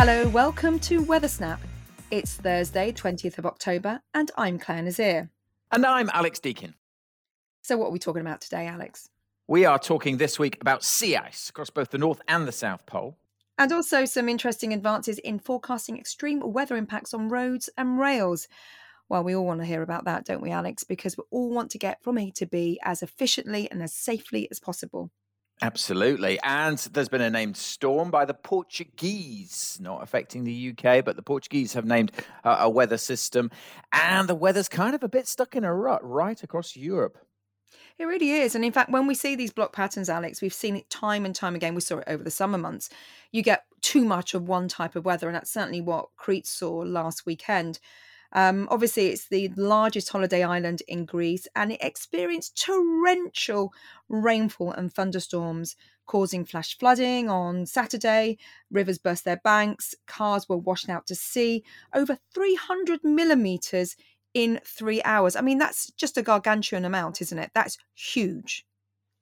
Hello, welcome to Weathersnap. It's Thursday, 20th of October, and I'm Clare Nasir. And I'm Alex Deakin. So, what are we talking about today, Alex? We are talking this week about sea ice across both the North and the South Pole. And also some interesting advances in forecasting extreme weather impacts on roads and rails. Well, we all want to hear about that, don't we, Alex? Because we all want to get from A to B as efficiently and as safely as possible. Absolutely. And there's been a named storm by the Portuguese, not affecting the UK, but the Portuguese have named uh, a weather system. And the weather's kind of a bit stuck in a rut right across Europe. It really is. And in fact, when we see these block patterns, Alex, we've seen it time and time again. We saw it over the summer months. You get too much of one type of weather. And that's certainly what Crete saw last weekend. Um, obviously, it's the largest holiday island in Greece and it experienced torrential rainfall and thunderstorms, causing flash flooding on Saturday. Rivers burst their banks, cars were washed out to sea, over 300 millimetres in three hours. I mean, that's just a gargantuan amount, isn't it? That's huge.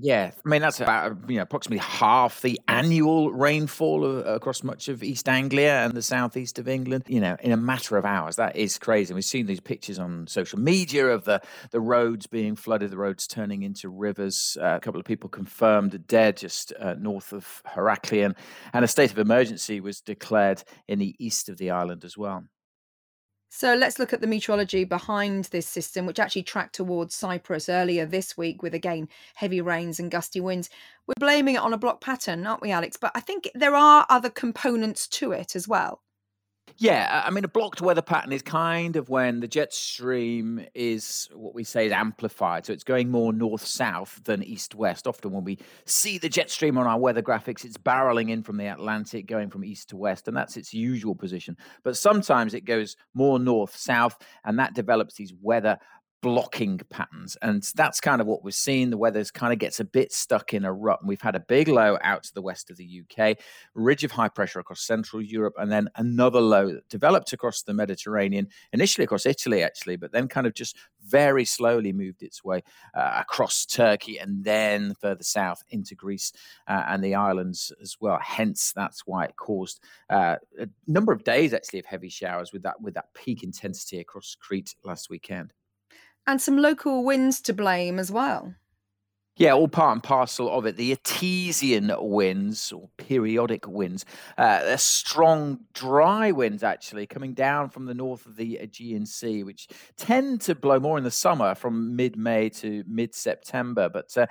Yeah, I mean that's about you know approximately half the annual rainfall of, across much of East Anglia and the southeast of England. You know, in a matter of hours, that is crazy. We've seen these pictures on social media of the the roads being flooded, the roads turning into rivers. Uh, a couple of people confirmed dead just uh, north of Heraklion, and a state of emergency was declared in the east of the island as well. So let's look at the meteorology behind this system, which actually tracked towards Cyprus earlier this week with again heavy rains and gusty winds. We're blaming it on a block pattern, aren't we, Alex? But I think there are other components to it as well. Yeah, I mean, a blocked weather pattern is kind of when the jet stream is what we say is amplified. So it's going more north south than east west. Often, when we see the jet stream on our weather graphics, it's barreling in from the Atlantic, going from east to west, and that's its usual position. But sometimes it goes more north south, and that develops these weather blocking patterns. And that's kind of what we're seeing. The weather kind of gets a bit stuck in a rut. And we've had a big low out to the west of the UK, ridge of high pressure across central Europe, and then another low that developed across the Mediterranean, initially across Italy, actually, but then kind of just very slowly moved its way uh, across Turkey and then further south into Greece uh, and the islands as well. Hence, that's why it caused uh, a number of days actually of heavy showers with that with that peak intensity across Crete last weekend and some local winds to blame as well. Yeah, all part and parcel of it. The Etesian winds, or periodic winds, uh, they're strong, dry winds actually coming down from the north of the Aegean Sea, which tend to blow more in the summer from mid May to mid September. But uh,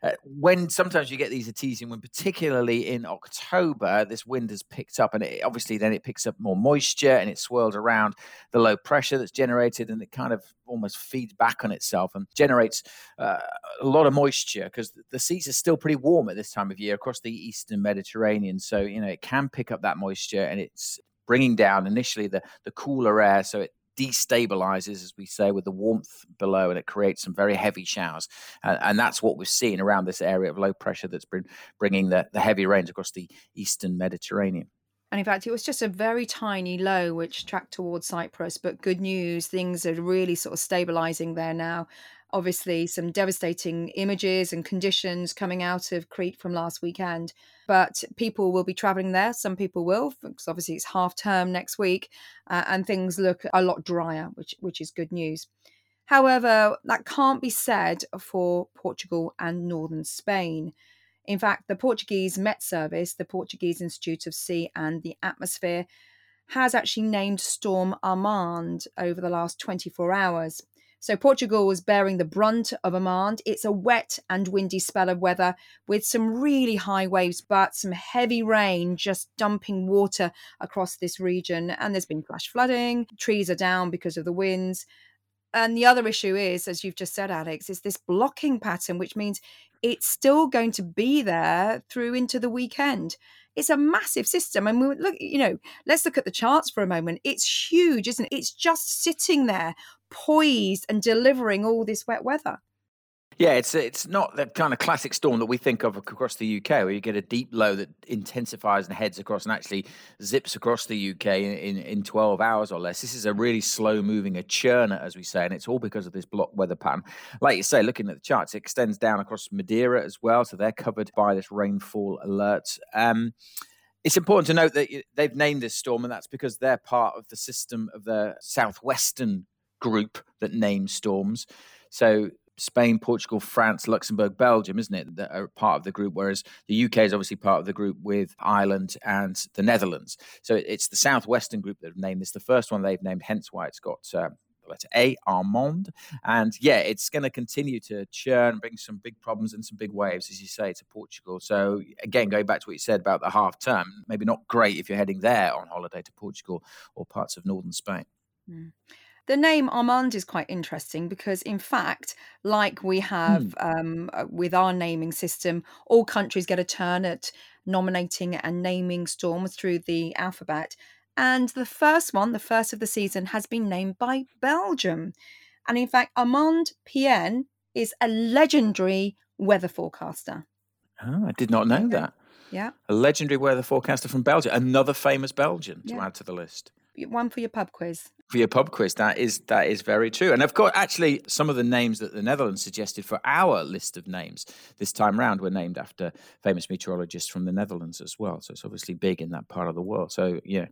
uh, when sometimes you get these Etesian winds, particularly in October, this wind has picked up, and it, obviously then it picks up more moisture and it swirls around the low pressure that's generated, and it kind of almost feeds back on itself and generates uh, a lot of moisture because the seas are still pretty warm at this time of year across the eastern Mediterranean. So, you know, it can pick up that moisture and it's bringing down initially the, the cooler air. So it destabilizes, as we say, with the warmth below, and it creates some very heavy showers. And that's what we're seeing around this area of low pressure that's been bringing the, the heavy rains across the eastern Mediterranean. And in fact, it was just a very tiny low which tracked towards Cyprus. But good news, things are really sort of stabilizing there now obviously some devastating images and conditions coming out of Crete from last weekend. But people will be traveling there. Some people will, because obviously it's half term next week, uh, and things look a lot drier, which which is good news. However, that can't be said for Portugal and northern Spain. In fact, the Portuguese Met Service, the Portuguese Institute of Sea and the Atmosphere, has actually named Storm Armand over the last 24 hours. So Portugal was bearing the brunt of Armand. It's a wet and windy spell of weather with some really high waves, but some heavy rain just dumping water across this region. And there's been flash flooding, trees are down because of the winds. And the other issue is, as you've just said, Alex, is this blocking pattern, which means it's still going to be there through into the weekend. It's a massive system. And we look, you know, let's look at the charts for a moment. It's huge, isn't it? It's just sitting there, poised and delivering all this wet weather. Yeah, it's it's not the kind of classic storm that we think of across the UK, where you get a deep low that intensifies and heads across and actually zips across the UK in, in, in 12 hours or less. This is a really slow moving, a churner, as we say, and it's all because of this block weather pattern. Like you say, looking at the charts, it extends down across Madeira as well, so they're covered by this rainfall alert. Um, It's important to note that they've named this storm, and that's because they're part of the system of the southwestern group that names storms. So Spain, Portugal, France, Luxembourg, Belgium, isn't it, that are part of the group, whereas the UK is obviously part of the group with Ireland and the Netherlands. So it's the southwestern group that have named this. The first one they've named, hence why it's got uh, the letter A, Armand. And yeah, it's going to continue to churn, bring some big problems and some big waves, as you say, to Portugal. So again, going back to what you said about the half term, maybe not great if you're heading there on holiday to Portugal or parts of northern Spain. Mm. The name Armand is quite interesting because, in fact, like we have Hmm. um, uh, with our naming system, all countries get a turn at nominating and naming storms through the alphabet. And the first one, the first of the season, has been named by Belgium. And in fact, Armand Pien is a legendary weather forecaster. Oh, I did not know that. Yeah. A legendary weather forecaster from Belgium, another famous Belgian to Yeah. add to the list. One for your pub quiz. For your pub quiz, that is that is very true. And of course, actually, some of the names that the Netherlands suggested for our list of names this time round were named after famous meteorologists from the Netherlands as well. So it's obviously big in that part of the world. So yeah,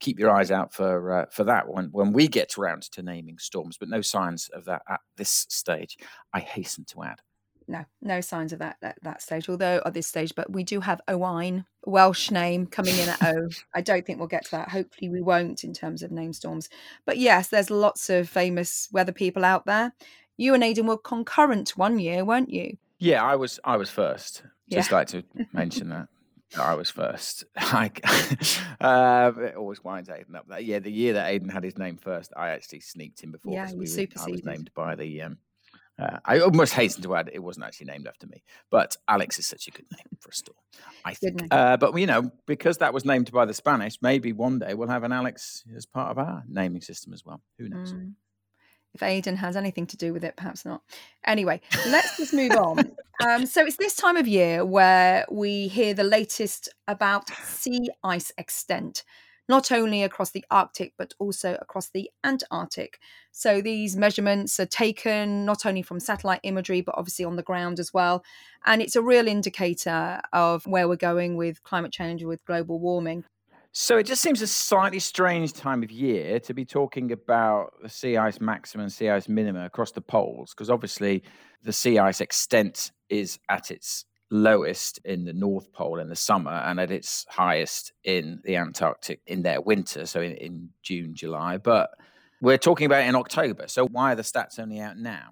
keep your eyes out for uh, for that when when we get around to naming storms. But no signs of that at this stage. I hasten to add. No, no signs of that at that stage. Although at this stage, but we do have Owain, Welsh name coming in at O. I don't think we'll get to that. Hopefully, we won't in terms of name storms. But yes, there's lots of famous weather people out there. You and Aidan were concurrent one year, weren't you? Yeah, I was I was first. Just Yeah. like to mention that. I was first. I, um, it always winds Aidan up. That yeah, the year that Aidan had his name first, I actually sneaked him before. Yeah, we were- I was named by the. Um, uh, I almost hasten to add it wasn't actually named after me, but Alex is such a good name for a store. I think. Uh, but you know, because that was named by the Spanish, maybe one day we'll have an Alex as part of our naming system as well. Who knows? Mm. If Aidan has anything to do with it, perhaps not. Anyway, let's just move on. Um, so it's this time of year where we hear the latest about sea ice extent, not only across the Arctic, but also across the Antarctic. So these measurements are taken not only from satellite imagery, but obviously on the ground as well. And it's a real indicator of where we're going with climate change, with global warming. So it just seems a slightly strange time of year to be talking about the sea ice maximum and sea ice minimum across the poles, because obviously the sea ice extent is at its lowest in the North Pole in the summer and at its highest in the Antarctic in their winter, so in, in June, July. But we're talking about in October. So why are the stats only out now?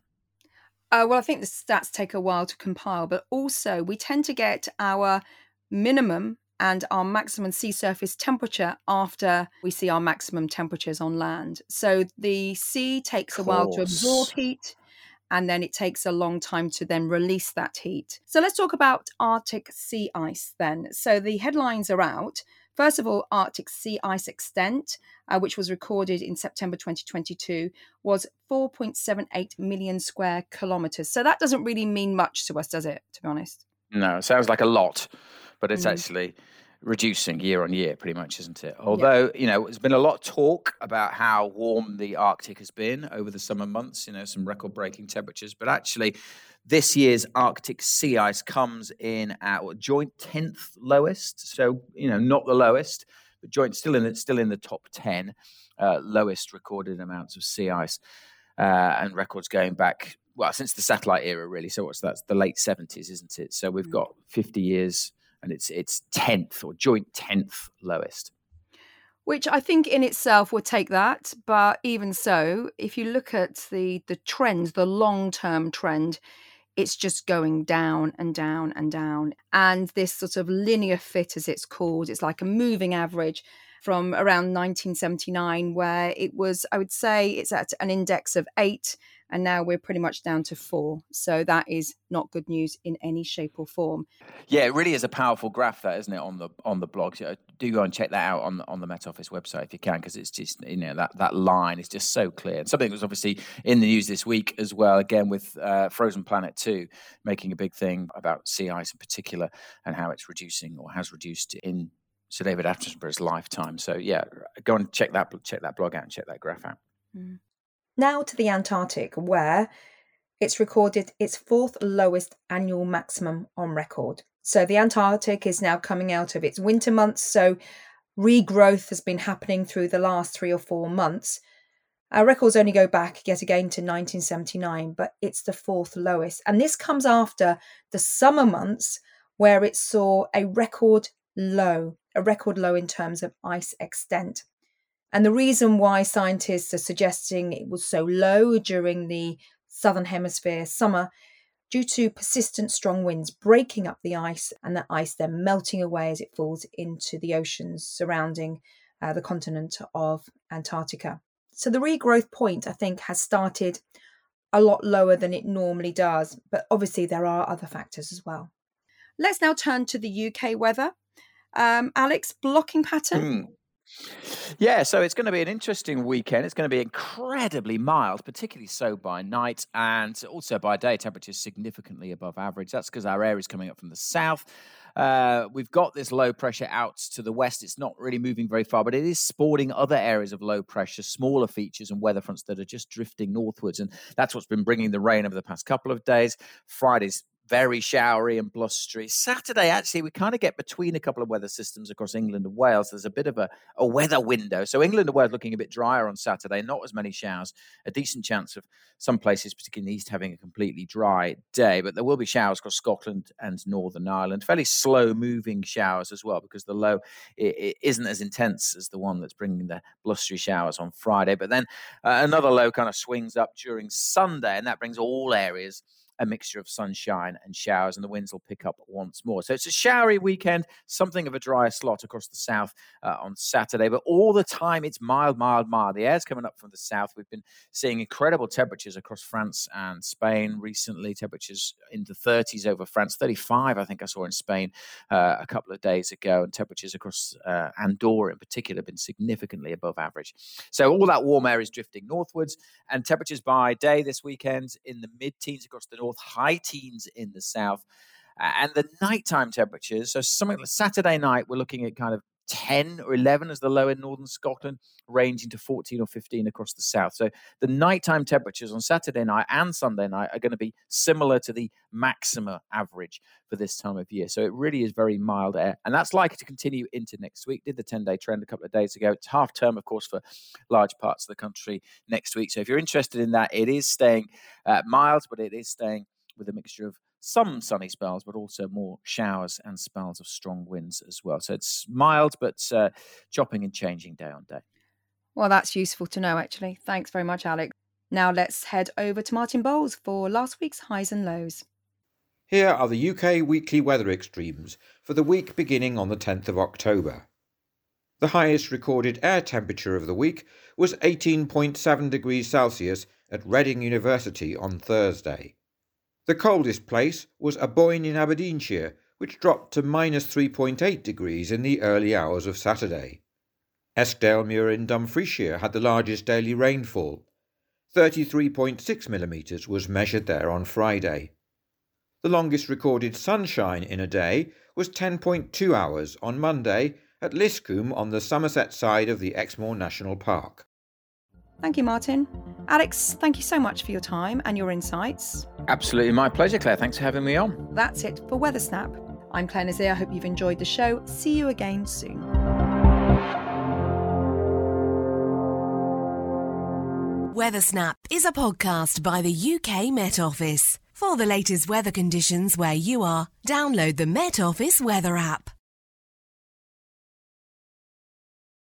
Uh, well, I think the stats take a while to compile, but also we tend to get our minimum and our maximum sea surface temperature after we see our maximum temperatures on land. So the sea takes a while to absorb heat and then it takes a long time to then release that heat. So let's talk about Arctic sea ice then. So the headlines are out. First of all, Arctic sea ice extent, uh, which was recorded in September 2022, was 4.78 million square kilometres. So that doesn't really mean much to us, does it, to be honest? No, it sounds like a lot, but it's Mm. actually reducing year on year, pretty much, isn't it? Although, you know, there's been a lot of talk about how warm the Arctic has been over the summer months, you know, some record breaking temperatures. But actually, this year's Arctic sea ice comes in at what, joint 10th lowest. So, you know, not the lowest, but joint still in the, still in the top 10 uh, lowest recorded amounts of sea ice. Uh, and records going back well since the satellite era really so what's that's the late 70s isn't it so we've Mm. got 50 years and it's it's 10th or joint 10th lowest which I think in itself would take that. But even so, if you look at the the trends, the long term trend, it's just going down and down and down. And this sort of linear fit, as it's called, it's like a moving average from around 1979, where it was, I would say, it's at an index of eight, and now we're pretty much down to four. So that is not good news in any shape or form. yeah it really is a powerful graph that isn't it on the on the blog So do go and check that out on the, on the met office website if you can because it's just you know that that line is just so clear. And something that was obviously in the news this week as well again with uh, frozen planet 2 making a big thing about sea ice in particular and how it's reducing or has reduced in sir david attenborough's lifetime. So yeah go and check that check that blog out and check that graph out Now to the Antarctic, where it's recorded its fourth lowest annual maximum on record. So the Antarctic is now coming out of its winter months, so regrowth has been happening through the last three or four months. Our records only go back yet again to 1979, but it's the fourth lowest. And this comes after the summer months where it saw a record low, a record low in terms of ice extent. And the reason why scientists are suggesting it was so low during the southern hemisphere summer due to persistent strong winds breaking up the ice and the ice then melting away as it falls into the oceans surrounding uh, the continent of Antarctica. So the regrowth point, I think, has started a lot lower than it normally does, but obviously there are other factors as well. Let's now turn to the UK weather. Um, Alex, blocking pattern. Mm. Yeah, so it's going to be an interesting weekend. It's going to be incredibly mild, particularly so by night and also by day. Temperatures significantly above average. That's because our air is coming up from the south. Uh, we've got this low pressure out to the west. It's not really moving very far, but it is sporting other areas of low pressure, smaller features and weather fronts that are just drifting northwards. And that's what's been bringing the rain over the past couple of days. Friday's very showery and blustery. Saturday, actually, we kind of get between a couple of weather systems across England and Wales. There's a bit of a, a weather window. So England and Wales looking a bit drier on Saturday, not as many showers, a decent chance of some places, particularly in the east, having a completely dry day. But there will be showers across Scotland and Northern Ireland. Fairly slow moving showers as well, because the low it, it isn't as intense as the one that's bringing the blustery showers on Friday. But then uh, another low kind of swings up during Sunday, and that brings all areas a mixture of sunshine and showers, and the winds will pick up once more. So it's a showery weekend, something of a drier slot across the south uh, on Saturday, but all the time it's mild, mild, mild. The air's coming up from the south. We've been seeing incredible temperatures across France and Spain recently, temperatures in the 30s over France, 35, I think I saw in Spain uh, a couple of days ago, and temperatures across uh, Andorra in particular have been significantly above average. So all that warm air is drifting northwards, and temperatures by day this weekend in the mid teens across the north north, high teens in the south. And the nighttime temperatures, so something like Saturday night, we're looking at kind of 10 or 11 as the low in northern Scotland, ranging to 14 or 15 across the south. So the nighttime temperatures on Saturday night and Sunday night are going to be similar to the maxima average for this time of year. So it really is very mild air. And that's likely to continue into next week. Did the 10 day trend a couple of days ago. It's half term, of course, for large parts of the country next week. So if you're interested in that, it is staying uh, mild, but it is staying with a mixture of some sunny spells, but also more showers and spells of strong winds as well. So it's mild, but uh, chopping and changing day on day. Well, that's useful to know, actually. Thanks very much, Alex. Now let's head over to Martin Bowles for last week's highs and lows. Here are the UK weekly weather extremes for the week beginning on the 10th of October. The highest recorded air temperature of the week was 18.7 degrees Celsius at Reading University on Thursday. The coldest place was Aboyne in Aberdeenshire, which dropped to minus 3.8 degrees in the early hours of Saturday. Eskdalemuir in Dumfriesshire had the largest daily rainfall. 33.6 millimetres was measured there on Friday. The longest recorded sunshine in a day was 10.2 hours on Monday at Liscombe on the Somerset side of the Exmoor National Park. Thank you, Martin. Alex, thank you so much for your time and your insights. Absolutely my pleasure, Clare. Thanks for having me on. That's it for Weather Snap. I'm Clare Nasir. I hope you've enjoyed the show. See you again soon. Weather Snap is a podcast by the UK Met Office. For the latest weather conditions where you are, download the Met Office weather app.